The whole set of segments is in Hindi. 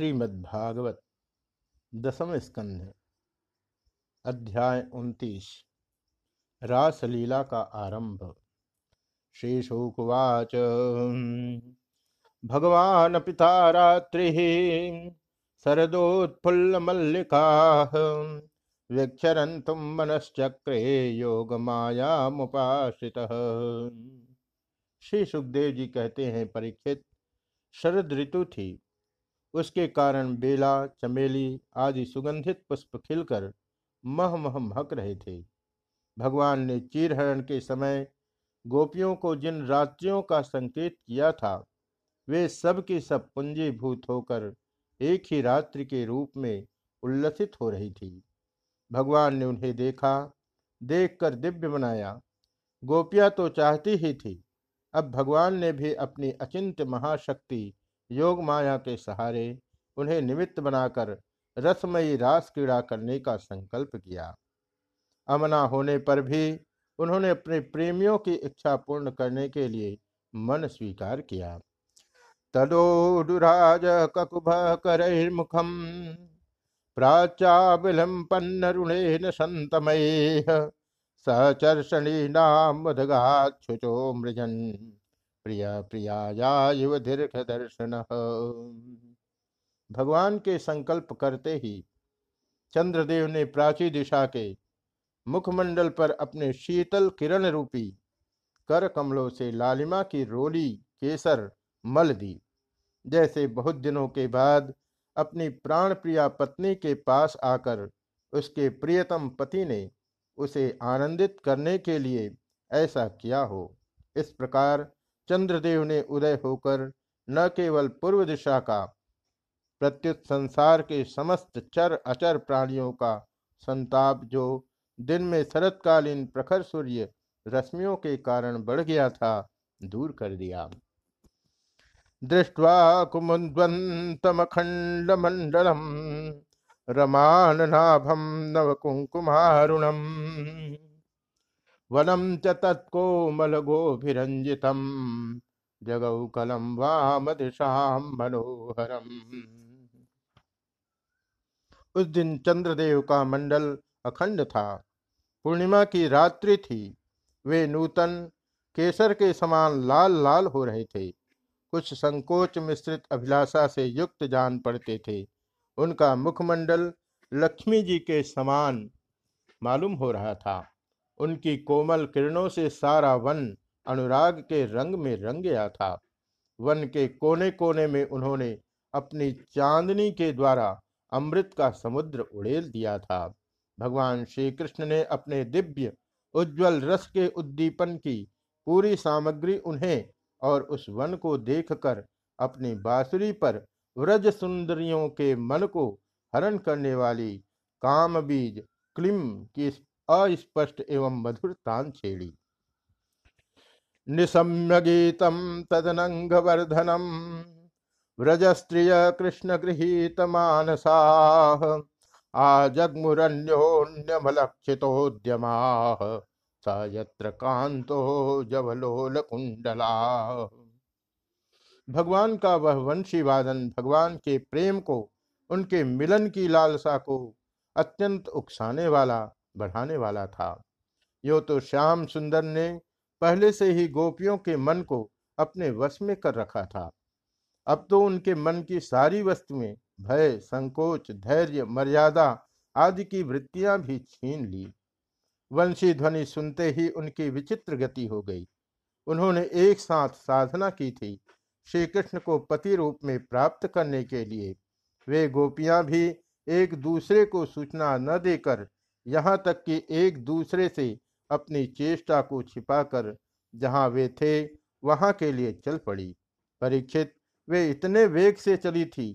श्रीमद्भागवत दसम स्कंध, अध्याय उनतीस, रासलीला का आरंभ। श्री शुकुवाच भगवान पिता रात्रि शरदोत्फुल्ल मल्लिका वीक्षरंतुम मनश्चक्रे योग माया मुपाश्रित श्री सुखदेव जी कहते हैं, परीक्षित, शरद ऋतु थी। उसके कारण बेला, चमेली आदि सुगंधित पुष्प खिलकर मह मह महक रहे थे। भगवान ने चीरहरण के समय गोपियों को जिन रात्रियों का संकेत किया था, वे सब की सब पुंजीभूत होकर एक ही रात्रि के रूप में उल्लसित हो रही थी। भगवान ने उन्हें देखा, देखकर दिव्य बनाया गोपियाँ तो चाहती ही थी। अब भगवान ने भी अपनी अचिंत महाशक्ति योग माया के सहारे उन्हें निमित्त बनाकर रसमयी रास क्रीड़ा करने का संकल्प किया। अमना होने पर भी उन्होंने अपने प्रेमियों की इच्छा पूर्ण करने के लिए मन स्वीकार किया। तदोडुराज ककुभ कर मुखम प्राचाबिलंपन्न ऋणेन संतमय सचर्षणी नाम मृजन। प्रिय प्रिया युव दीर्घ दर्शन। भगवान के संकल्प करते ही चंद्रदेव ने प्राची दिशा के मुखमंडल पर अपने शीतल किरण रूपी कर कमलों से लालिमा की रोली केसर मल दी। जैसे बहुत दिनों के बाद अपनी प्राण प्रिया पत्नी के पास आकर उसके प्रियतम पति ने उसे आनंदित करने के लिए ऐसा किया हो। इस प्रकार चंद्रदेव ने उदय होकर न केवल पूर्व दिशा का, प्रत्युत संसार के समस्त चर अचर प्राणियों का संताप जो दिन में शरतकालीन प्रखर सूर्य रश्मियों के कारण बढ़ गया था, दूर कर दिया। दृष्ट्वा कुमुद्वंतमखंड मंडलम रमान नाभम नव कुंकुमारुणम वनम च तत्कोमलगोभिरंजितम जगौकलम वामदिशाम मनोहरम। उस दिन चंद्रदेव का मंडल अखंड था। पूर्णिमा की रात्रि थी। वे नूतन केसर के समान लाल लाल हो रहे थे। कुछ संकोच मिश्रित अभिलाषा से युक्त जान पड़ते थे। उनका मुखमंडल लक्ष्मी जी के समान मालूम हो रहा था। उनकी कोमल किरणों से सारा वन अनुराग के रंग में रंग गया था। वन के कोने कोने में उन्होंने अपनी चांदनी के द्वारा अमृत का समुद्र उड़ेल दिया था। भगवान श्री कृष्ण ने अपने दिव्य, उज्जवल रस के उद्दीपन की पूरी सामग्री उन्हें और उस वन को देखकर अपनी बांसुरी पर व्रज सुंदरियों के मन को हरण करने वाली काम बीज क्लिम की अस्पष्ट एवं मधुर तान छेड़ी निशम्य गीतम तदनंगवर्धनम व्रजस्त्रिय कृष्ण गृहीत मानसा आजग्मुरन्योन्यमलक्षितोद्यमा, स यत्र कांतो जवलोल कुंडला भगवान का वह वंशी वादन भगवान के प्रेम को, उनके मिलन की लालसा को अत्यंत उकसाने वाला बढ़ाने वाला था। यो तो श्याम सुंदर ने पहले से ही गोपियों के मन को अपने वश में कर रखा था। अब तो उनके मन की सारी वस्तुएँ, भय, संकोच, धैर्य, मर्यादा आदि की वृत्तियाँ भी छीन ली। वंशी ध्वनि सुनते ही उनकी विचित्र गति हो गई। उन्होंने एक साथ साधना की थी श्री कृष्ण को पति रूप में प्राप्त करने के लिए। वे गोपियाँ भी एक दूसरे को सूचना न देकर यहाँ तक कि एक दूसरे से अपनी चेष्टा को छिपाकर जहाँ वे थे, वहाँ के लिए चल पड़ी। परीक्षित, वे इतने वेग से चली थी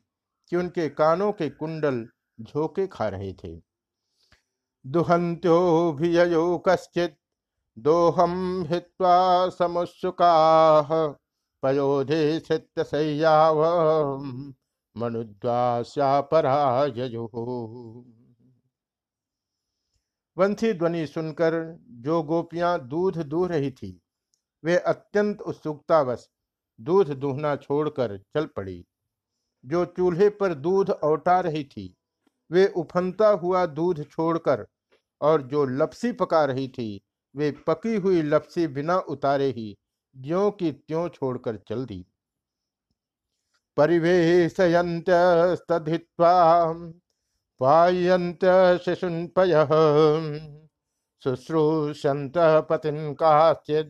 कि उनके कानों के कुंडल झोंके खा रहे थे। दुहंत्यो भियो कश्चित दोहम हित्वा समुत्सुका, पयोधे सैयाव मनुद्वास्या पराजयो वंशी ध्वनि सुनकर जो गोपियाँ दूध दूह रही थी, वे अत्यंत उत्सुकतावश दूध दूहना छोड़कर चल पड़ी। जो चूल्हे पर दूध औटा रही थी, वे उफनता हुआ दूध छोड़कर और जो लपसी पका रही थी, वे पकी हुई लपसी बिना उतारे ही ज्यो की त्यों छोड़कर चल दी। परिवेशयंत पायंत शिशुन्पय। शुश्रूषंत पतिन काश्चिन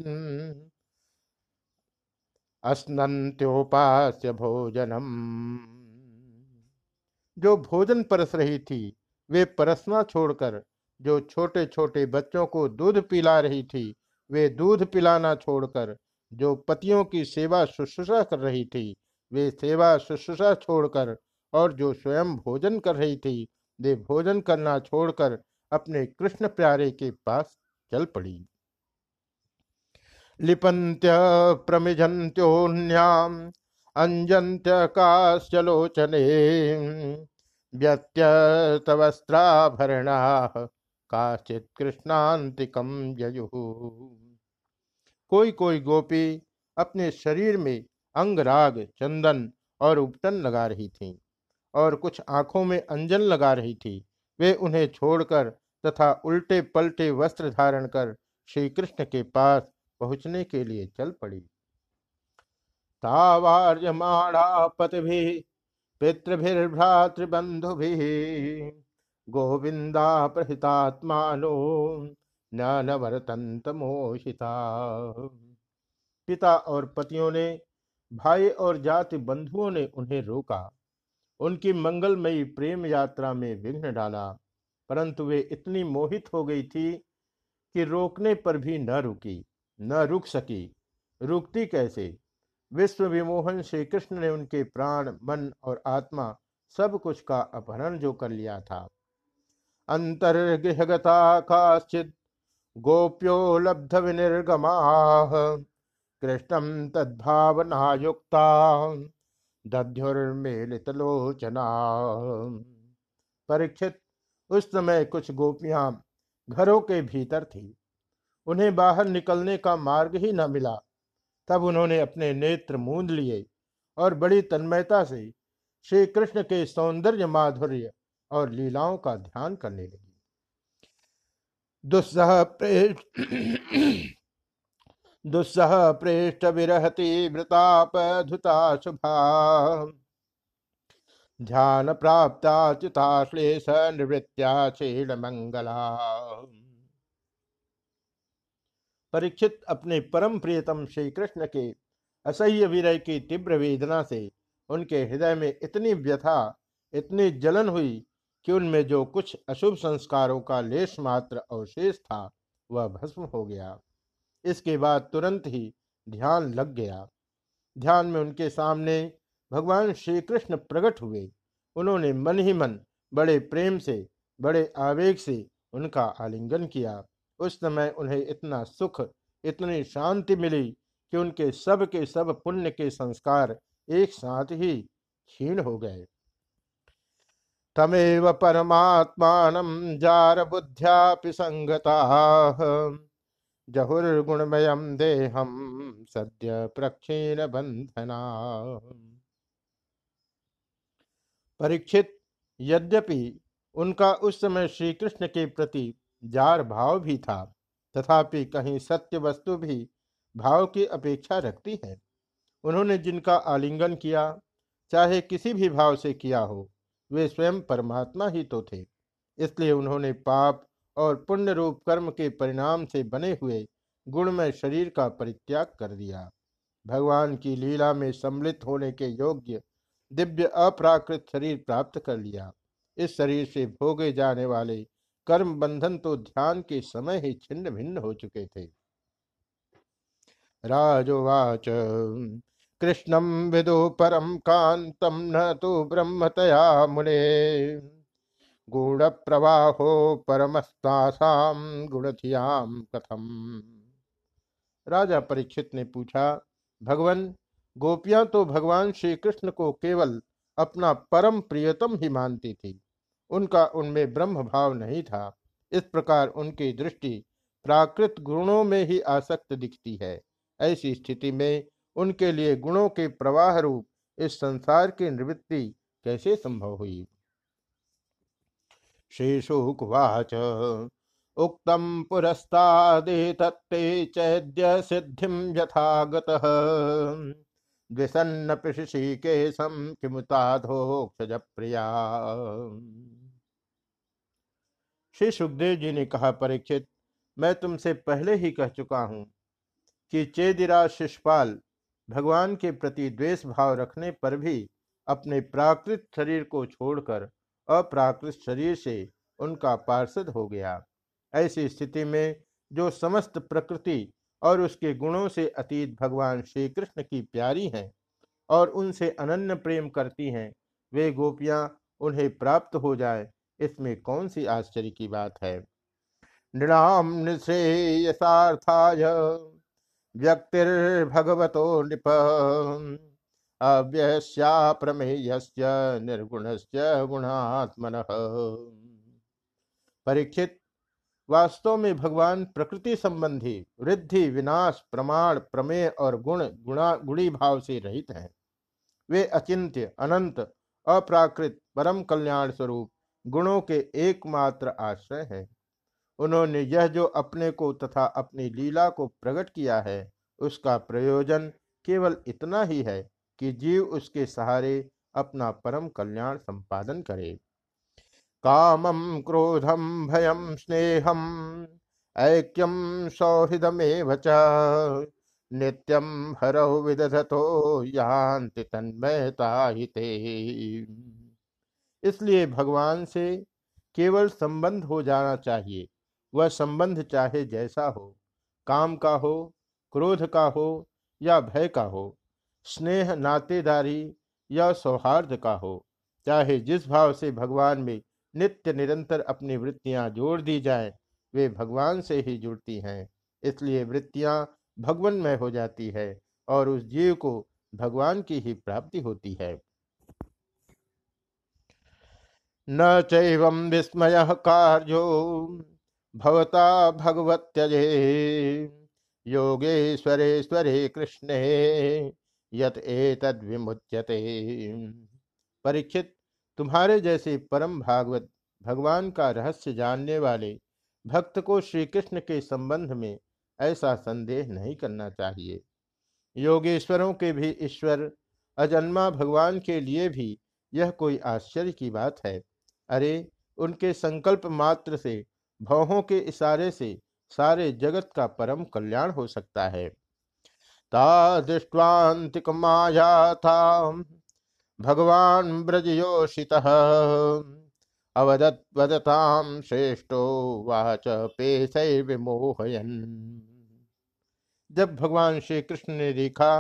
भोजनम। जो भोजन परस रही थी, वे परसना छोड़कर, जो छोटे छोटे बच्चों को दूध पिला रही थी, वे दूध पिलाना छोड़कर, जो पतियों की सेवा शुश्रूषा कर रही थी, वे सेवा शुश्रूषा छोड़कर, और जो स्वयं भोजन कर रही थी वे भोजन करना छोड़कर अपने कृष्ण प्यारे के पास चल पड़ी। लिपंत्य प्रमिजंत्योन्याम अंजंत्य काश्चलोचने व्यत्यस्तवस्त्राभरणा काचित कृष्णांतिकम जयु कोई कोई गोपी अपने शरीर में अंगराग, चंदन और उपटन लगा रही थीं। और कुछ आँखों में अंजन लगा रही थी। वे उन्हें छोड़कर तथा उल्टे पलटे वस्त्र धारण कर श्री कृष्ण के पास पहुँचने के लिए चल पड़ी। पति पितृभिर्भ्रातृबंधु गोविंदा प्रहितात्मानो नवरतंत मोहिता पिता और पतियों ने, भाई और जाति बंधुओं ने उन्हें रोका। उनकी मंगलमयी प्रेम यात्रा में विघ्न डाला, परंतु वे इतनी मोहित हो गई थी कि रोकने पर भी न रुकी, न रुक सकी। रुकती कैसे? विश्व विमोहन श्री कृष्ण ने उनके प्राण, मन और आत्मा सब कुछ का अपहरण जो कर लिया था। अंतर्गृहगता काश्चित गोप्यो लब्ध विनिर्गमा कृष्णम तद्भावनायुक्ता। दध्युर्मेलितलोचना। परीक्षित, उस समय कुछ गोपियाँ घरों के भीतर थी। उन्हें बाहर निकलने का मार्ग ही न मिला। तब उन्होंने अपने नेत्र मूंद लिए और बड़ी तन्मयता से श्री कृष्ण के सौंदर्य, माधुर्य और लीलाओं का ध्यान करने लगी। दुस्सह दुस्सह प्रेष्ठ विरहति वृतापधुता शुभा ध्यान प्राप्ता चिताश्लेष निवृत्त्या क्षीण मंगला। परीक्षित अपने परम प्रियतम श्री कृष्ण के असह्य विरय की तीव्र वेदना से उनके हृदय में इतनी व्यथा, इतनी जलन हुई कि उनमें जो कुछ अशुभ संस्कारों का लेश मात्र अवशेष था, वह भस्म हो गया। इसके बाद तुरंत ही ध्यान लग गया। ध्यान में उनके सामने भगवान श्री कृष्ण प्रकट हुए। उन्होंने मन ही मन बड़े प्रेम से, बड़े आवेग से उनका आलिंगन किया। उस समय उन्हें इतना सुख, इतनी शांति मिली कि उनके सब के सब पुण्य के संस्कार एक साथ ही क्षीण हो गए। तमेव परमात्मान जार बुद्ध्या संगता जहुर्गुणमयम देहम सद्य प्रक्षीण बंधना परीक्षित, यद्यपि उनका उस समय श्री कृष्ण के प्रति जार भाव भी था, तथापि कहीं सत्य वस्तु भी भाव की अपेक्षा रखती है। उन्होंने जिनका आलिंगन किया, चाहे किसी भी भाव से किया हो, वे स्वयं परमात्मा ही तो थे। इसलिए उन्होंने पाप और पुण्य रूप कर्म के परिणाम से बने हुए गुणमय शरीर का परित्याग कर दिया। भगवान की लीला में सम्मिलित होने के योग्य दिव्य अप्राकृत शरीर प्राप्त कर लिया। इस शरीर से भोगे जाने वाले कर्म बंधन तो ध्यान के समय ही छिन्न भिन्न हो चुके थे। राजोवाच कृष्णम विदु परम कांतम न तो ब्रह्मतया मुने। गुण प्रवाहो परमस्तासाम गुणधियाम कथम। राजा परीक्षित ने पूछा, भगवान, गोपियाँ तो भगवान श्री कृष्ण को केवल अपना परम प्रियतम ही मानती थी। उनका उनमें ब्रह्म भाव नहीं था। इस प्रकार उनकी दृष्टि प्राकृत गुणों में ही आसक्त दिखती है। ऐसी स्थिति में उनके लिए गुणों के प्रवाह रूप इस संसार की निवृत्ति कैसे संभव हुई? श्रीशुकुवाच उक्तम पुरस्तादे चैद्य सिद्धिम यथागतः। द्विसन्न पिशिकेशम किमुताधोक्षज प्रिया श्री सुखदेव जी ने कहा, परीक्षित, मैं तुमसे पहले ही कह चुका हूँ कि चेदिरा शिषपाल भगवान के प्रति द्वेष भाव रखने पर भी अपने प्राकृत शरीर को छोड़कर अप्राकृत शरीर से उनका पार्षद हो गया। ऐसी स्थिति में जो समस्त प्रकृति और उसके गुणों से अतीत भगवान श्री कृष्ण की प्यारी हैं और उनसे अनन्य प्रेम करती हैं, वे गोपियाँ उन्हें प्राप्त हो जाए, इसमें कौन सी आश्चर्य की बात है? नृणाम निश्रेयसार्थाय व्यक्तिर्भगवतो नृप अव्यस्या प्रमेयस्य निर्गुणस्य गुणात्मन। परीक्षित, वास्तव में भगवान प्रकृति संबंधी वृद्धि विनाश, प्रमाण, प्रमेय और गुण, गुणा, गुणी भाव से रहित हैं। वे अचिंत्य, अनंत, अप्राकृत, परम कल्याण स्वरूप गुणों के एकमात्र आश्रय हैं। उन्होंने यह जो अपने को तथा अपनी लीला को प्रकट किया है, उसका प्रयोजन केवल इतना ही है कि जीव उसके सहारे अपना परम कल्याण संपादन करे। कामं क्रोधम भयम स्नेहम ऐक्यम सौहृदमेव नित्यम हरौ विदधतो यान्ति तन्मयता हिते। इसलिए भगवान से केवल संबंध हो जाना चाहिए। वह संबंध चाहे जैसा हो, काम का हो, क्रोध का हो या भय का हो स्नेह नातेदारी या सौहार्द का हो। चाहे जिस भाव से भगवान में नित्य निरंतर अपनी वृत्तियाँ जोड़ दी जाए, वे भगवान से ही जुड़ती हैं। इसलिए वृत्तियाँ में हो जाती है और उस जीव को भगवान की ही प्राप्ति होती है। न चैवं विस्मय कार्यो भवता भगवत्यजे। योगेश्वरेश्वरे कृष्णे। यत एतद विमुच्यते। परीक्षित, तुम्हारे जैसे परम भागवत, भगवान का रहस्य जानने वाले भक्त को श्री कृष्ण के संबंध में ऐसा संदेह नहीं करना चाहिए। योगेश्वरों के भी ईश्वर, अजन्मा भगवान के लिए भी यह कोई आश्चर्य की बात है। अरे, उनके संकल्प मात्र से भवों के इशारे से सारे जगत का परम कल्याण हो सकता है। ता माया था भगवान ब्रजयोषितः अवदत वदताम श्रेष्ठो वाच पेशैर्विमोहयन। जब भगवान श्री कृष्ण ने देखा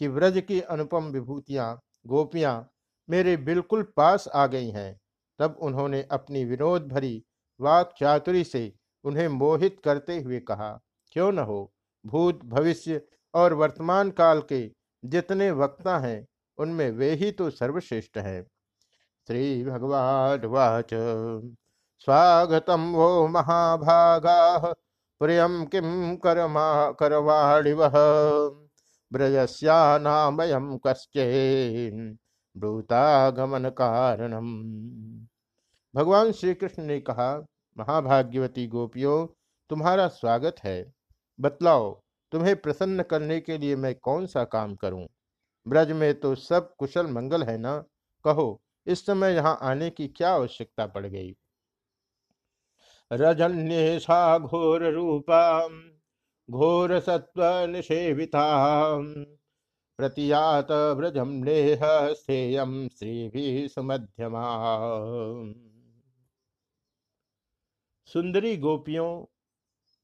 कि व्रज की अनुपम विभूतियाँ, गोपियाँ मेरे बिल्कुल पास आ गई हैं, तब उन्होंने अपनी विनोद भरी वाक चातुरी से उन्हें मोहित करते हुए कहा, क्यों न हो? भूत भविष्य और वर्तमान काल के जितने वक्ता हैं, उनमें वे ही तो सर्वश्रेष्ठ हैं। श्री भगवान वाच स्वागतम वो महाभागा प्रियम किम करमा करवाणिव? ब्रजस्यानामयम कश्चे ब्रूतागमन कारणम भगवान श्री कृष्ण ने कहा, महाभाग्यवती गोपियों, तुम्हारा स्वागत है। बतलाओ तुम्हें प्रसन्न करने के लिए मैं कौन सा काम करूँ? ब्रज में तो सब कुशल मंगल है ना? कहो, इस समय यहाँ आने की क्या आवश्यकता पड़ गई? रजन्येषा घोर रूपा घोर सत्व निषेविता प्रतियात ब्रजम नेह स्थेयम श्री भी सुमध्यमा सुंदरी गोपियों,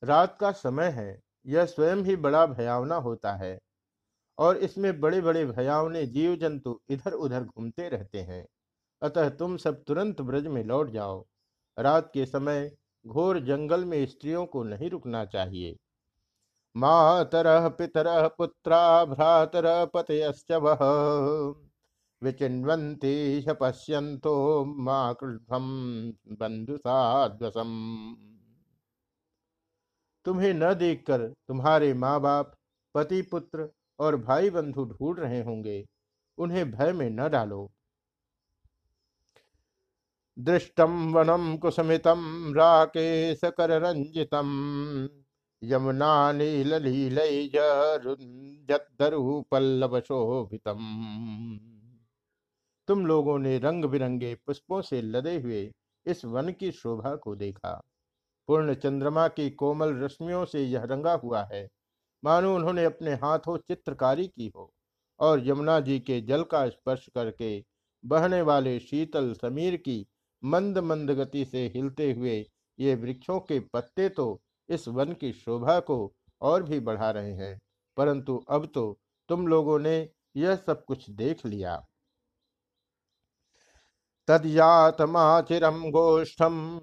रात का समय है। यह स्वयं ही बड़ा भयावना होता है। और इसमें बड़े बड़े भयावने जीव जंतु इधर उधर घूमते रहते हैं। अतः तुम सब तुरंत ब्रज में लौट जाओ। रात के समय घोर जंगल में स्त्रियों को नहीं रुकना चाहिए। मातर पितर पुत्रा भ्रातर पतयश्च वह विचिन्वन्ति पश्यन्तो माँ बंधु साध्वसम तुम्हें न देखकर तुम्हारे माँ बाप पति पुत्र और भाई बंधु ढूंढ रहे होंगे। उन्हें भय में न डालो। दृष्टम वनम कुसमितम राकेश कर रंजितम यमुना नील पल्लव शोभितम तुम लोगों ने रंग बिरंगे पुष्पों से लदे हुए इस वन की शोभा को देखा। पूर्ण चंद्रमा की कोमल रश्मियों से यह रंगा हुआ है। मानो उन्होंने अपने हाथों चित्रकारी की हो और यमुना जी के जल का स्पर्श करके बहने वाले शीतल समीर की मंद मंद गति से हिलते हुए ये वृक्षों के पत्ते तो इस वन की शोभा को और भी बढ़ा रहे हैं। परंतु अब तो तुम लोगों ने यह सब कुछ देख लिया। तदयातमाचिरम गोष्ठम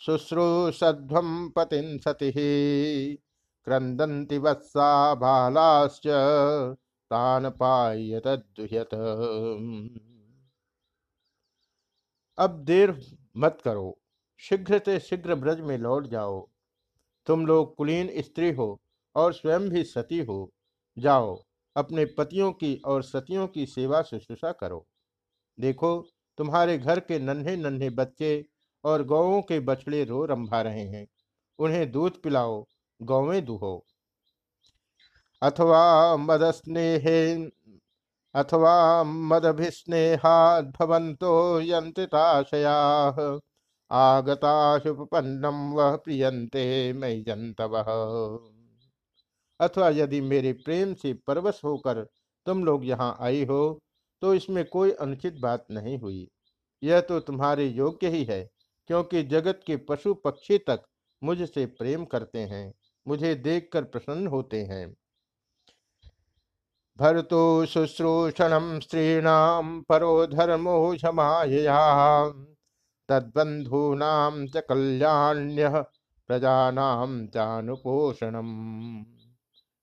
शुश्रूषध्वम पतिन सति। क्रंदंति वत्सा बालाश्च, तान पायत अब देर मत करो, शीघ्र से शीघ्र ब्रज में लौट जाओ। तुम लोग कुलीन स्त्री हो और स्वयं भी सती हो। जाओ, अपने पतियों की और सतियों की सेवा शुश्रूषा करो। देखो, तुम्हारे घर के नन्हे नन्हे बच्चे और गौों के बछड़े रो रंभा रहे हैं। उन्हें दूध पिलाओ, गौवें दुहो। अथवा मदस्नेहे, अथवा मदभिस्नेहाद्भवन्तो यन्त्रिताशयाः आगताशुपन्नम वह प्रियंते मई जंतव अथवा यदि मेरे प्रेम से परवश होकर तुम लोग यहाँ आई हो तो इसमें कोई अनुचित बात नहीं हुई। यह तो तुम्हारे योग्य ही है। क्योंकि जगत के पशु पक्षी तक मुझसे प्रेम करते हैं, मुझे देखकर प्रसन्न होते हैं। भर्तु शुश्रूषणम स्त्रीणाम परो धर्मो क्षमाया तद्बंधूनाम च कल्याण्य प्रजानाम चानुपोषणम।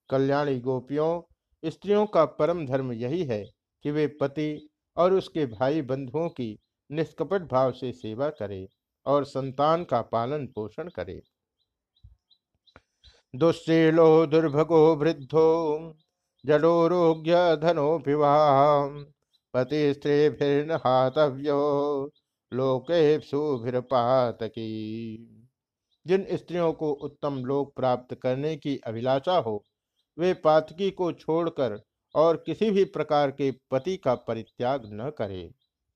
कल्याणी गोपियों, स्त्रियों का परम धर्म यही है कि वे पति और उसके भाई बंधुओं की निष्कपट भाव से सेवा करे। और संतान का पालन पोषण करे। दुस्त्रीलो दुर्भगो, वृद्धो जडोरोग्य धनोपिवा पति स्त्रीभिर्नहातव्यो लोकेप्सुभिर्पातकी जिन स्त्रियों को उत्तम लोक प्राप्त करने की अभिलाषा हो, वे पातकी को छोड़कर और किसी भी प्रकार के पति का परित्याग न करे।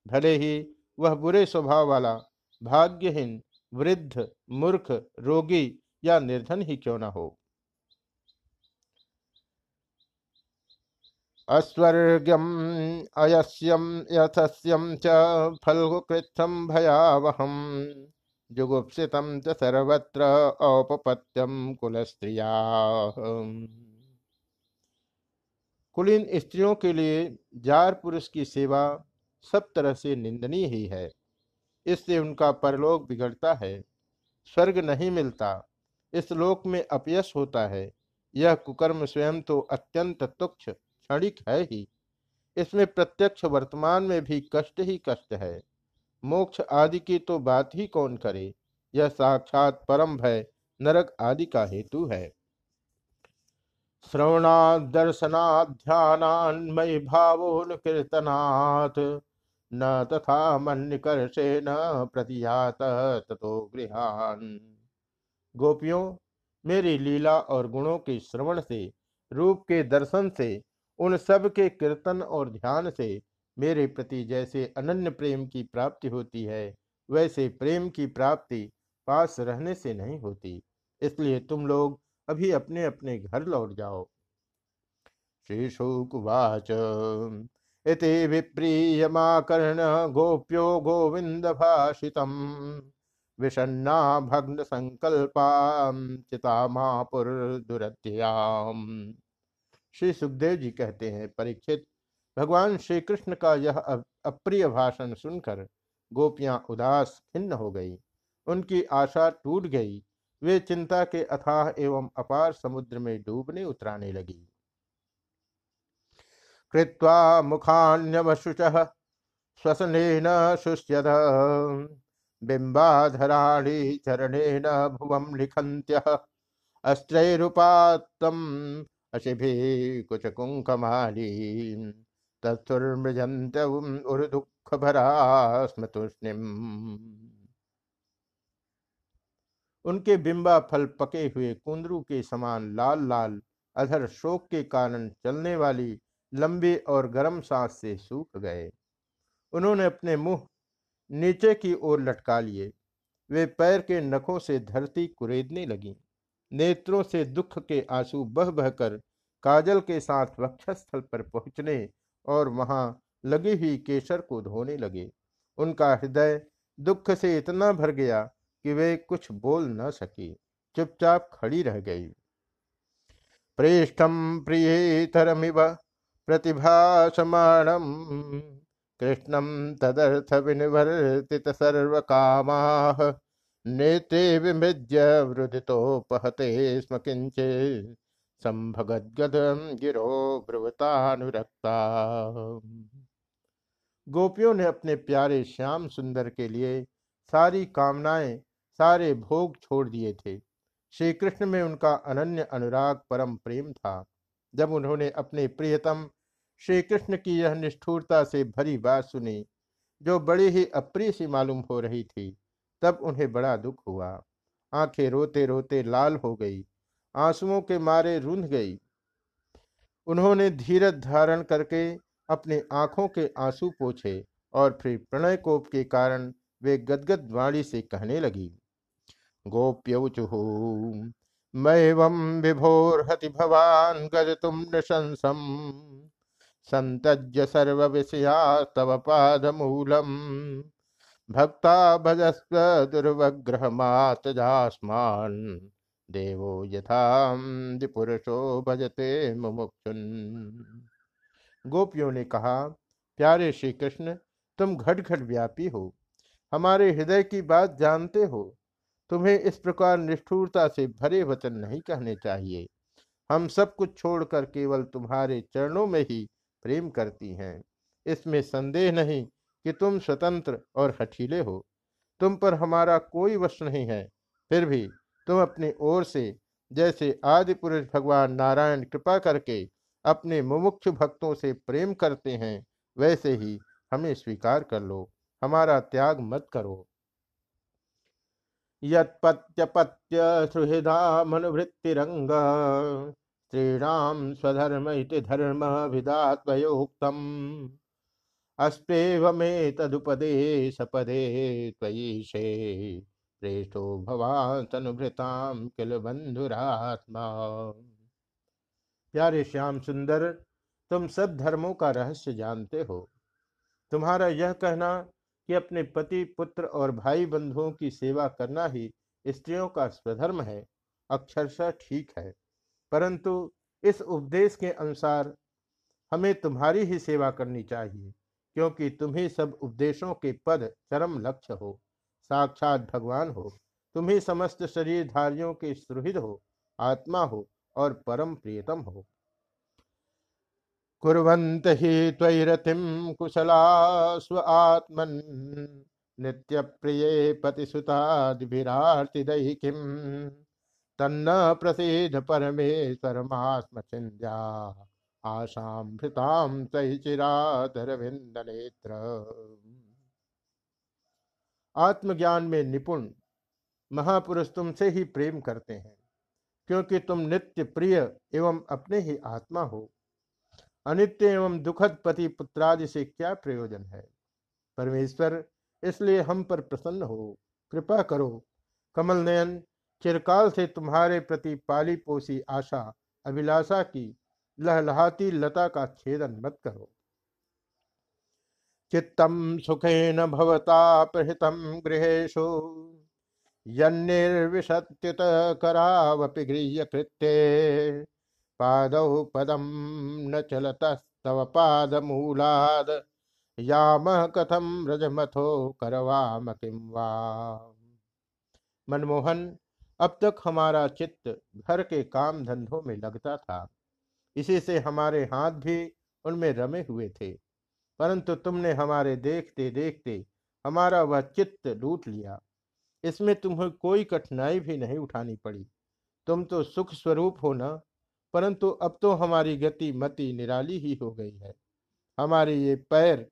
भले ही वह बुरे स्वभाव वाला भाग्यहीन, वृद्ध, मूर्ख, रोगी या निर्धन ही क्यों न हो? अस्वर्ग्यम, अयस्यम, यथस्यम च फलकृत्थम भयावहम जुगुप्सित च सर्वत्र औपपत्यम कुल स्त्रिया कुलीन स्त्रियों के लिए जार पुरुष की सेवा सब तरह से निंदनीय ही है। इससे उनका परलोक बिगड़ता है। स्वर्ग नहीं मिलता। इस लोक में अपयश होता है। यह कुकर्म स्वयं तो अत्यंत तुक्ष क्षणिक है ही। इसमें प्रत्यक्ष वर्तमान में भी कष्ट ही कष्ट है। मोक्ष आदि की तो बात ही कौन करे? यह साक्षात परम भय, नरक आदि का हेतु है। श्रवणादर्शनाध्यान्मयी भावोनुकीर्तनात्। न तथा मन्निकर्षे न प्रतियात ततो गृहान। गोपियों, मेरी लीला और गुणों के श्रवण से, रूप के दर्शन से, उन सब के कीर्तन और ध्यान से मेरे प्रति जैसे अनन्य प्रेम की प्राप्ति होती है, वैसे प्रेम की प्राप्ति पास रहने से नहीं होती। इसलिए तुम लोग अभी अपने अपने घर लौट जाओ। श्री शुकुवाच इति विप्रीयमाकर्ण गोप्यो गोविंद भाषित विषन्ना भग्न संकल्पा चितामापुर दुरत्याम श्री सुखदेव जी कहते हैं, परीक्षित, भगवान श्री कृष्ण का यह अप्रिय भाषण सुनकर गोपियाँ उदास खिन्न हो गई। उनकी आशा टूट गई। वे चिंता के अथाह एवं अपार समुद्र में डूबने उतराने लगी। कृत्वा मुखान्यवशुच श्वसन शुष्यद बिंबाधराणी चरणेन भुवम लिखंत्य अस्त्रैरुपातम अशिभि कुछ कुंकमाली तत्सुर्मृजंत दुख भरा स्मृतुष्णिम उनके बिंबा फल पके हुए कुंदरू के समान लाल लाल अधर शोक के कारण चलने वाली लंबी और गर्म सांस से सूख गए। उन्होंने अपने मुँह नीचे की ओर लटका लिए। वे पैर के नखों से धरती कुरेदने लगी। नेत्रों से दुख के आँसू बह बहकर काजल के साथ वक्षस्थल पर पहुँचने और वहाँ लगी हुई केसर को धोने लगे। उनका हृदय दुख से इतना भर गया कि वे कुछ बोल न सकी। चुपचाप खड़ी रह गई। प्रेष्ठम प्रियतरमिव प्रतिभासमाणम कृष्णम तदर्थ विनिवर्तित सर्वकामा नेत्रे विमृज्य वृदितोपहते स्म किंचे संभगदगदम गिरो ब्रुवतानुरक्ता। गोपियों ने अपने प्यारे श्याम सुंदर के लिए सारी कामनाएँ, सारे भोग छोड़ दिए थे। श्री कृष्ण में उनका अनन्य अनुराग परम प्रेम था। जब उन्होंने अपने प्रियतम श्री कृष्ण की यह निष्ठुरता से भरी बात सुनी, जो बड़ी ही अप्रिय सी मालूम हो रही थी, तब उन्हें बड़ा दुख हुआ। आँखें रोते रोते लाल हो गई, आंसुओं के मारे रुंध गई। उन्होंने धीरज धारण करके अपने आँखों के आँसू पोछे और फिर प्रणय कोप के कारण वे गदगद वाणी से कहने लगी गोप्यौचुः मैवं विभोर्हति भवान् गजतुं नृशंसम् सन्तज्य सर्वविषयास्तव पादमूलम् भक्ता भजस्व दुर्वग्रहमातजास्मान् देवो यथा पुरुषो भजते मुमुक्षुन। गोपियों ने कहा, प्यारे श्री कृष्ण तुम घट घट व्यापी हो। हमारे हृदय की बात जानते हो। तुम्हें इस प्रकार निष्ठुरता से भरे वचन नहीं कहने चाहिए। हम सब कुछ छोड़कर केवल तुम्हारे चरणों में ही प्रेम करती हैं। इसमें संदेह नहीं कि तुम स्वतंत्र और हठीले हो। तुम पर हमारा कोई वश नहीं है। फिर भी तुम अपनी ओर से जैसे आदि पुरुष भगवान नारायण कृपा करके अपने मुमुक्ष भक्तों से प्रेम करते हैं, वैसे ही हमें स्वीकार कर लो। हमारा त्याग मत करो। यत्पत्यपत्य सुहृदामनुवृत्तिरंग स्त्रीणाम स्वधर्म इति धर्म विदात्वयोक्तम अस्तेव मे तदुपदेशपदे त्वयीशे प्रेष्ठो भवान तनुभृताम किल बंधुरात्मा प्यारे श्याम सुंदर, तुम सब धर्मों का रहस्य जानते हो। तुम्हारा यह कहना कि अपने पति, पुत्र और भाई बंधुओं की सेवा करना ही स्त्रियों का स्वधर्म है, अक्षरशः ठीक है। परंतु इस उपदेश के अनुसार हमें तुम्हारी ही सेवा करनी चाहिए, क्योंकि तुम ही सब उपदेशों के पद चरम लक्ष्य हो, साक्षात भगवान हो। तुम ही समस्त शरीरधारियों के सुहृद हो, आत्मा हो और परम प्रियतम हो। कुर्वन्त हि त्वयिरतिं कुशला स्व आत्मन्। नित्यप्रिये पतिसुतादिभिरार्तिदैकिं तन्न प्रसीद परमेश्वरमास्म चिन्त्या आशां भृतां तयि चिराधरविन्दनेत्र आत्मज्ञान में निपुण महापुरुष तुमसे ही प्रेम करते हैं, क्योंकि तुम नित्य प्रिय एवं अपने ही आत्मा हो। अनित्य एवं दुखद पति पुत्रादि से क्या प्रयोजन है? परमेश्वर, इसलिए हम पर प्रसन्न हो, कृपा करो। कमल नयन, चिरकाल से तुम्हारे प्रति पाली पोसी आशा, अभिलाषा की, लहलहाती लता का छेदन मत करो। चित्तम सुखेन भवता प्रहितम गृहेशु यन्निर्विशत्युत करावपि गृह्य कृत्ये पादौ पदम न चलतस्तव पादमूलाद। याम कथम रजमथो करवाम किम मनमोहन, अब तक हमारा चित्त घर के काम धंधों में लगता था। इसी से हमारे हाथ भी उनमें रमे हुए थे। परंतु तुमने हमारे देखते देखते हमारा वह चित्त लूट लिया। इसमें तुम्हें कोई कठिनाई भी नहीं उठानी पड़ी। तुम तो सुख स्वरूप हो न? परंतु अब तो हमारी गति मति निराली ही हो गई है। हमारे ये पैर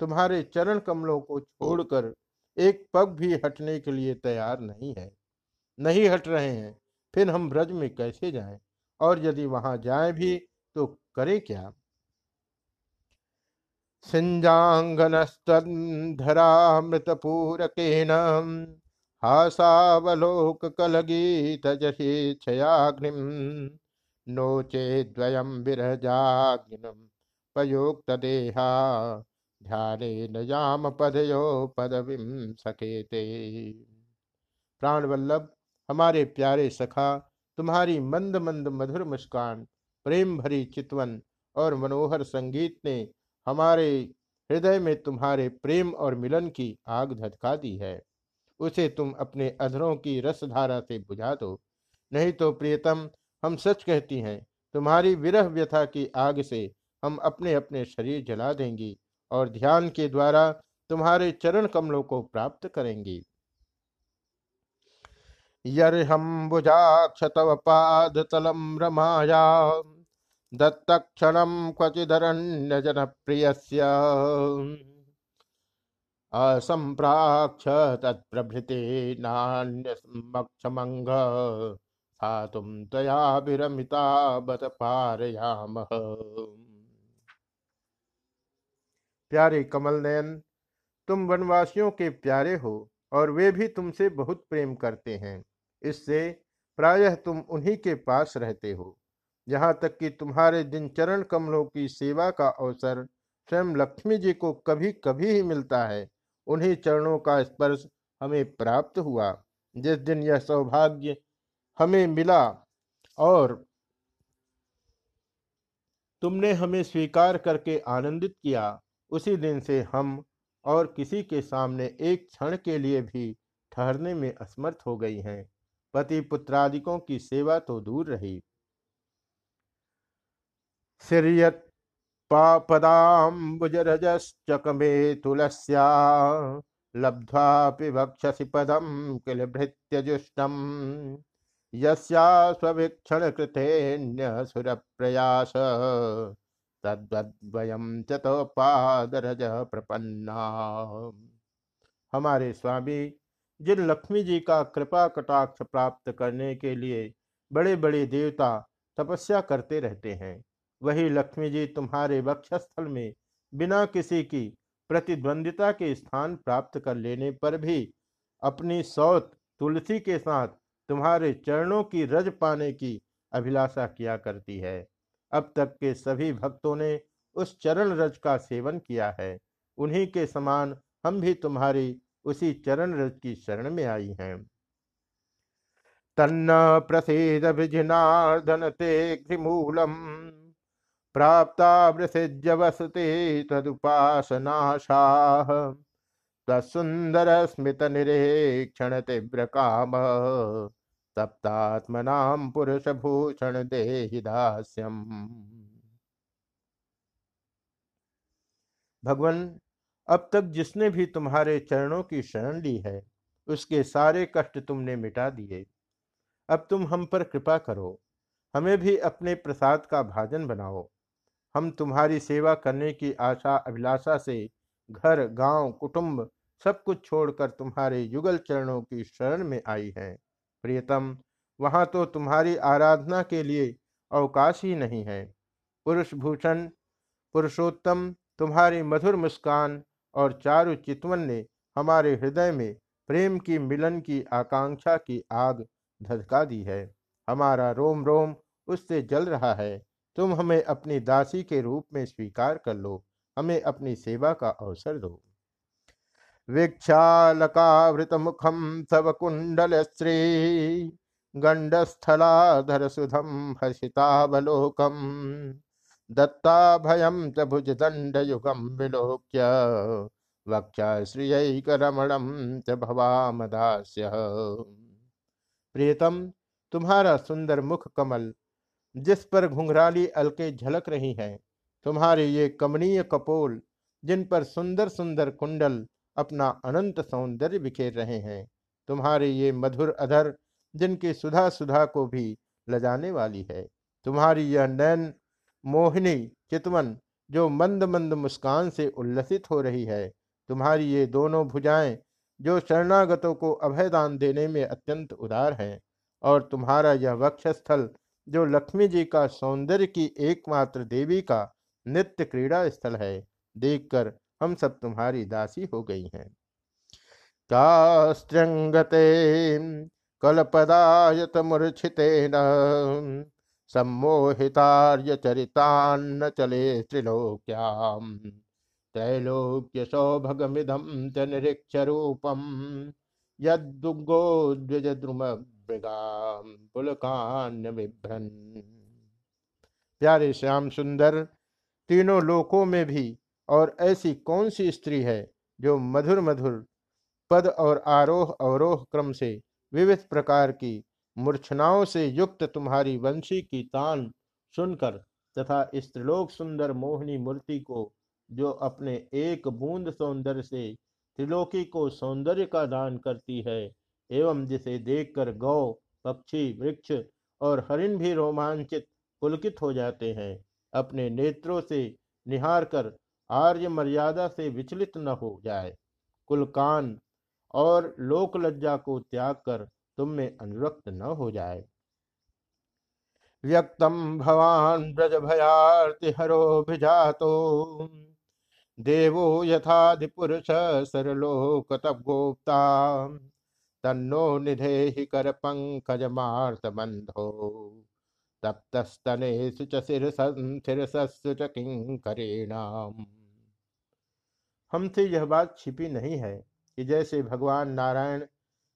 तुम्हारे चरण कमलों को छोड़कर एक पग भी हटने के लिए तैयार नहीं है। नहीं हट रहे हैं, फिर हम ब्रज में कैसे जाएँ? और यदि वहाँ जाएँ भी तो करें क्या? सिंजांगनस्तरामृतपूरकेण हासावलोक जशेक्षयाग्निम नो चेद्वयम विरजाग्निम पयोक्त देहा ध्याने नयाम पदयो पदविम सकेते प्राण वल्लभ हमारे प्यारे सखा, तुम्हारी मंद मंद मधुर मुस्कान, प्रेम भरी चितवन और मनोहर संगीत ने हमारे हृदय में तुम्हारे प्रेम और मिलन की आग धधका दी है। उसे तुम अपने अधरों की रसधारा से बुझा दो। नहीं तो प्रियतम हम सच कहती हैं, तुम्हारी विरह व्यथा की आग से हम अपने अपने शरीर जला देंगी और ध्यान के द्वारा तुम्हारे चरण कमलों को प्राप्त करेंगी। यर्हम्बुजाक्ष तव पादतलं रमाया, दत्तक्षणं क्वचिदरण्यजनप्रियस्य। असम्प्राक्ष तत्प्रभृते स्थातुं त्वया विरमिता बत पारयामः। प्यारे कमल नयन, तुम वनवासियों के प्यारे हो और वे भी तुमसे बहुत प्रेम करते हैं। इससे प्रायः तुम उन्हीं के पास रहते हो। यहाँ तक कि तुम्हारे दिन चरण कमलों की सेवा का अवसर स्वयं लक्ष्मी जी को कभी कभी ही मिलता है। उन्हीं चरणों का स्पर्श हमें प्राप्त हुआ। जिस दिन यह सौभाग्य हमें मिला और तुमने हमें स्वीकार करके आनंदित किया। उसी दिन से हम और किसी के सामने एक क्षण के लिए भी ठहरने में असमर्थ हो गई हैं। पति पुत्रादिकों की सेवा तो दूर रही। सिरियत पापदाम्बुजरजश्चकमे तुलस्या वक्षसि पदम किल भृत्यजुष्टम। यस्या स्ववीक्षण कृतेन्य सुरप्रयास तद्वद्वयम चतोपादरज प्रपन्ना। हमारे स्वामी, जिन लक्ष्मी जी का कृपा कटाक्ष प्राप्त करने के लिए बड़े बड़े देवता तपस्या करते रहते हैं, वही लक्ष्मी जी तुम्हारे वक्षस्थल में बिना किसी की प्रतिद्वंदिता के स्थान प्राप्त कर लेने पर भी अपनी सौत तुलसी के साथ तुम्हारे चरणों की रज पाने की अभिलाषा किया करती है। अब तक के सभी भक्तों ने उस चरण रज का सेवन किया है। उन्हीं के समान हम भी तुम्हारी उसी चरण रज की शरण में आई हैं। तन्न प्रसिद विजिनार्दन ते घ्रिमूलम प्राप्ता वृषिज्य वसते तदुपासनाशाह तत्सुंदर स्मित निरीक्षण तीव्र काम सप्तात्मनाम पुरुष भूषण देहिदास्यम भगवान, अब तक जिसने भी तुम्हारे चरणों की शरण ली है, उसके सारे कष्ट तुमने मिटा दिए। अब तुम हम पर कृपा करो, हमें भी अपने प्रसाद का भाजन बनाओ। हम तुम्हारी सेवा करने की आशा, अभिलाषा से घर, गाँव, कुटुंब सब कुछ छोड़कर तुम्हारे युगल चरणों की शरण में आई हैं। प्रियतम, वहाँ तो तुम्हारी आराधना के लिए अवकाश ही नहीं है। पुरुष भूषण पुरुषोत्तम, तुम्हारी मधुर मुस्कान और चारु चितवन ने हमारे हृदय में प्रेम की मिलन की आकांक्षा की आग धधका दी है। हमारा रोम रोम उससे जल रहा है। तुम हमें अपनी दासी के रूप में स्वीकार कर लो। हमें अपनी सेवा का अवसर दो। वीक्षालकावृत मुखम तव कुंडल श्री गंडस्थलाधर सुधम हसितावलोकम दत्ताभयं च भुजदण्डयुगं विलोक्य, वक्षाश्रियैकरमणं च भवामदास्य। प्रियतम, तुम्हारा सुंदर मुख कमल, जिस पर घुंघराली अलके झलक रही हैं तुम्हारे ये कमनीय कपोल, जिन पर सुंदर सुंदर कुंडल अपना अनंत सौंदर्य बिखेर रहे हैं, तुम्हारे ये मधुर अधर, जिनकी सुधा सुधा को भी लजाने वाली है, तुम्हारी यह नैन मोहिनी चितवन, जो मंद मंद मुस्कान से उल्लसित हो रही है, तुम्हारी ये दोनों भुजाएँ, जो शरणागतों को अभयदान देने में अत्यंत उदार है, और तुम्हारा यह वक्षस्थल, जो लक्ष्मी जी का सौंदर्य की एकमात्र देवी का नित्य क्रीड़ा स्थल है। देखकर हम सब तुम्हारी दासी हो गई हैं। कास्त्रंगते कलपदायत मूर्छितेन सम्मोहितार्य चरितान्न चले त्रिलोक्याम। त्रैलोक्य सौभगमिदम च निरीक्ष रूपम यदुगोद्विजद्रुम पुलकान्य विभ्रन प्यारे श्याम सुंदर तीनों लोकों में भी, और ऐसी कौन सी स्त्री है जो मधुर मधुर पद और आरोह अवरोह क्रम से विविध प्रकार की मूर्छनाओं से युक्त तुम्हारी वंशी की तान सुनकर तथा स्त्रीलोक सुंदर मोहनी मूर्ति को, जो अपने एक बूंद सौंदर्य से त्रिलोकी को सौंदर्य का दान करती है, एवं जिसे देखकर गौ, पक्षी, वृक्ष और हरिण भी रोमांचित, पुलकित हो जाते हैं। अपने नेत्रों से निहार कर आर्य मर्यादा से विचलित न हो जाए। कुलकान और लोक लज्जा को त्याग कर तुम में अनुरक्त न हो जाए। व्यक्तम भवान ब्रज भयाति हरोभिजातो देवो यथाधिपुरुष सरलोक तब गोप्ता। तन्नो निधे कर पंकज मार्त बंधो। तप्तस्तनेषु च शिरसु च किंकरीणाम हमसे यह बात छिपी नहीं है कि जैसे भगवान नारायण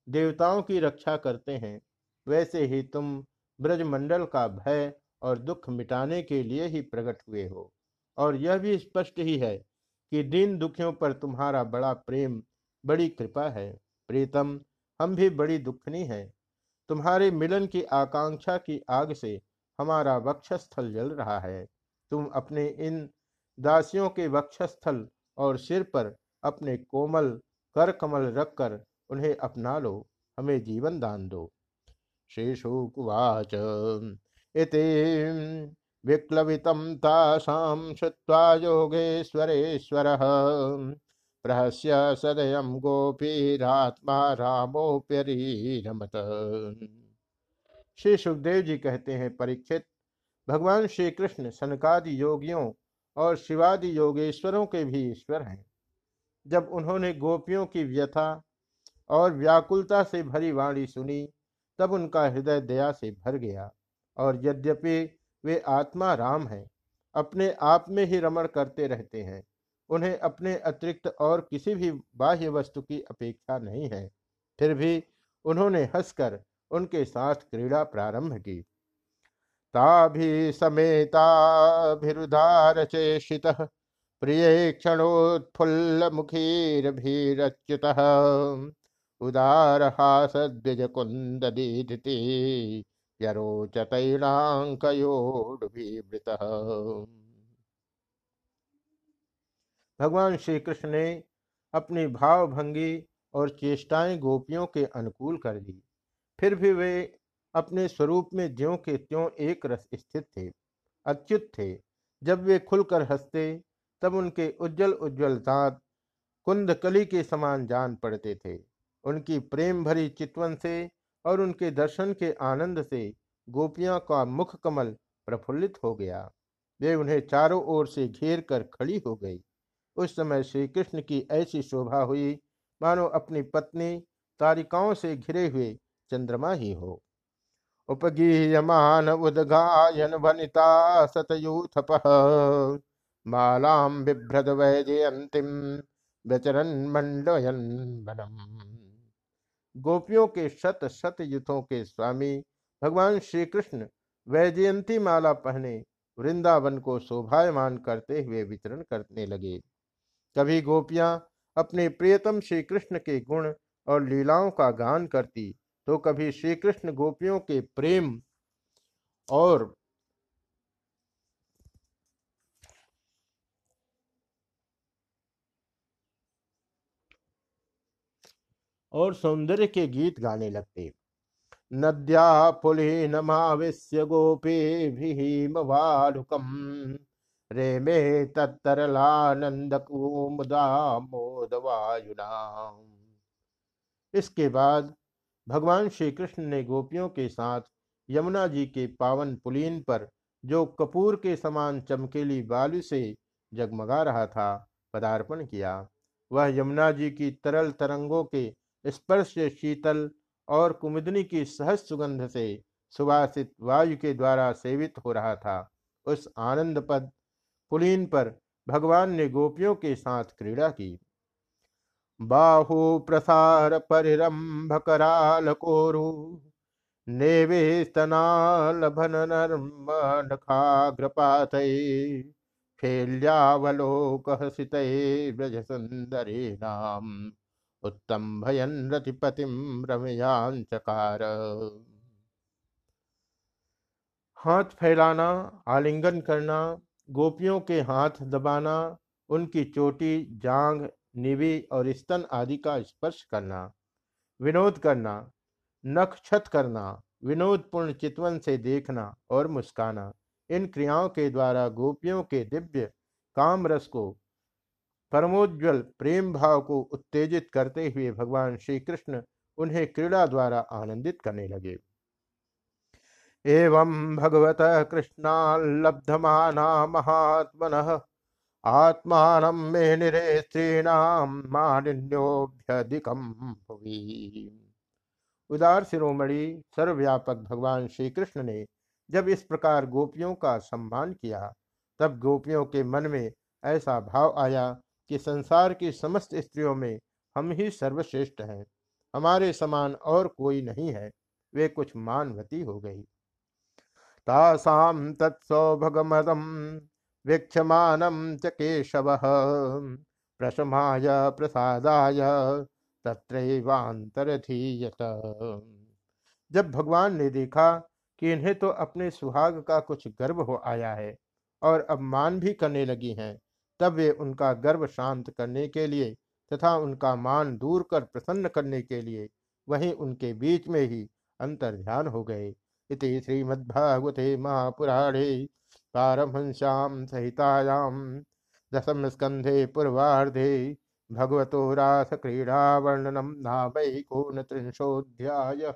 देवताओं की रक्षा करते हैं, वैसे ही तुम ब्रजमंडल का भय और दुख मिटाने के लिए ही प्रकट हुए हो। और यह भी स्पष्ट ही है कि दीन दुखियों पर तुम्हारा बड़ा प्रेम, बड़ी कृपा है। प्रीतम, हम भी बड़ी दुखनी है। तुम्हारे मिलन की आकांक्षा की आग से हमारा वक्षस्थल जल रहा है। तुम अपने इन दासियों के वक्षस्थल और सिर पर अपने कोमल कर कमल रखकर उन्हें अपना लो, हमें जीवन दान दो। शेषुकुवाच इति विक्लवितं तासां श्रुत्वा योगेश्वरेश्वरः। प्रहस्य सदयं गोपीरात्मा रामोप्यरीरमत श्री सुखदेव जी कहते हैं, परीक्षित, भगवान श्री कृष्ण सनकादि योगियों और शिवादि योगेश्वरों के भी ईश्वर हैं। जब उन्होंने गोपियों की व्यथा और व्याकुलता से भरी वाणी सुनी, तब उनका हृदय दया से भर गया और यद्यपि वे आत्मा राम हैं, अपने आप में ही रमण करते रहते हैं, उन्हें अपने अतिरिक्त और किसी भी बाह्य वस्तु की अपेक्षा नहीं है, फिर भी उन्होंने हंसकर उनके साथ क्रीड़ा प्रारंभ की। ताभि समेताभिरुदार प्रिय क्षणोत्फुल्ल मुखीरभीरच्युत उदारहासद्विज कुन्ददीदिति यरोचतैणाङ्कयोडुभिवृतः भगवान श्री कृष्ण ने अपनी भावभंगी और चेष्टाएँ गोपियों के अनुकूल कर दी। फिर भी वे अपने स्वरूप में ज्यों के त्यों एक रस स्थित थे, अच्युत थे। जब वे खुलकर हँसते, तब उनके उज्जवल उज्जवल दांत कुंदकली के समान जान पड़ते थे। उनकी प्रेम भरी चितवन से और उनके दर्शन के आनंद से गोपियाँ का मुख कमल प्रफुल्लित हो गया। वे उन्हें चारों ओर से घेर कर खड़ी हो गई। उस समय श्री कृष्ण की ऐसी शोभा हुई, मानो अपनी पत्नी तारिकाओं से घिरे हुए चंद्रमा ही हो। उपगीयमान उदगायन वनिता सतयूथ मालाम बिभ्रद वैजयंतिम व्यचरन मंडयन वनम गोपियों के शत शत युथों के स्वामी, भगवान श्री कृष्ण वैजयंती माला पहने वृंदावन को शोभायमान करते हुए विचरण करने लगे। कभी गोपियाँ अपने प्रियतम श्री कृष्ण के गुण और लीलाओं का गान करती तो कभी श्री कृष्ण गोपियों के प्रेम और और सौंदर्य के गीत गाने लगते। नद्या पुलिनमाविश्य गोपी भीमवालुकम रे मे तत्तरलानंद कुमुदा मोदवायुना इसके बाद भगवान श्री कृष्ण ने गोपियों के साथ यमुना जी के पावन पुलीन पर, जो कपूर के समान चमकेली बालू से जगमगा रहा था, पदार्पण किया। वह यमुना जी की तरल तरंगों के स्पर्श से शीतल और कुमुदनी की सहज सुगंध से सुवासित वायु के द्वारा सेवित हो रहा था। उस आनंद पद पुलीन पर भगवान ने गोपियों के साथ क्रीड़ा की। बाहु प्रसार परिरंभ कराल कोरु नेवे स्तनालभन नर्म नखाग्रपात फेल्यावलोक हसित ब्रज सुंदरी नाम उत्तम भयन रतिपतिम रमयांचकार हाथ फैलाना, आलिंगन करना, गोपियों के हाथ दबाना, उनकी चोटी जांग निवि और स्तन आदि का स्पर्श करना, विनोद करना नख छत करना, विनोदपूर्ण चितवन से देखना और मुस्काना। इन क्रियाओं के द्वारा गोपियों के दिव्य काम रस को परमोज्वल प्रेम भाव को उत्तेजित करते हुए भगवान श्री कृष्ण उन्हें क्रीड़ा द्वारा आनंदित करने लगे। एवं भगवत कृष्णाल्लब्धमाना महात्मन आत्मान मे निरे स्त्रीणाम मालिन्योभ्यधिकम उदार शिरोमणि, सर्वव्यापक भगवान श्री कृष्ण ने जब इस प्रकार गोपियों का सम्मान किया, तब गोपियों के मन में ऐसा भाव आया कि संसार की समस्त स्त्रियों में हम ही सर्वश्रेष्ठ हैं, हमारे समान और कोई नहीं है, वे कुछ मानवती हो गई। तासां तत्सौभगमदं वीक्षमानं च केशवः। प्रशमाय प्रसादाय तत्रैवांतरधीयत जब भगवान ने देखा कि इन्हें तो अपने सुहाग का कुछ गर्व हो आया है और अब मान भी करने लगी हैं, तब वे उनका गर्व शांत करने के लिए तथा उनका मान दूर कर प्रसन्न करने के लिए वहीं उनके बीच में ही अंतर ध्यान हो गए। इति श्रीमद्भागवते महापुराणे पारमहंस्यां सहितायां रास क्रीड़ा भगवतो नाम नामैकोनत्रिंशोऽध्यायः।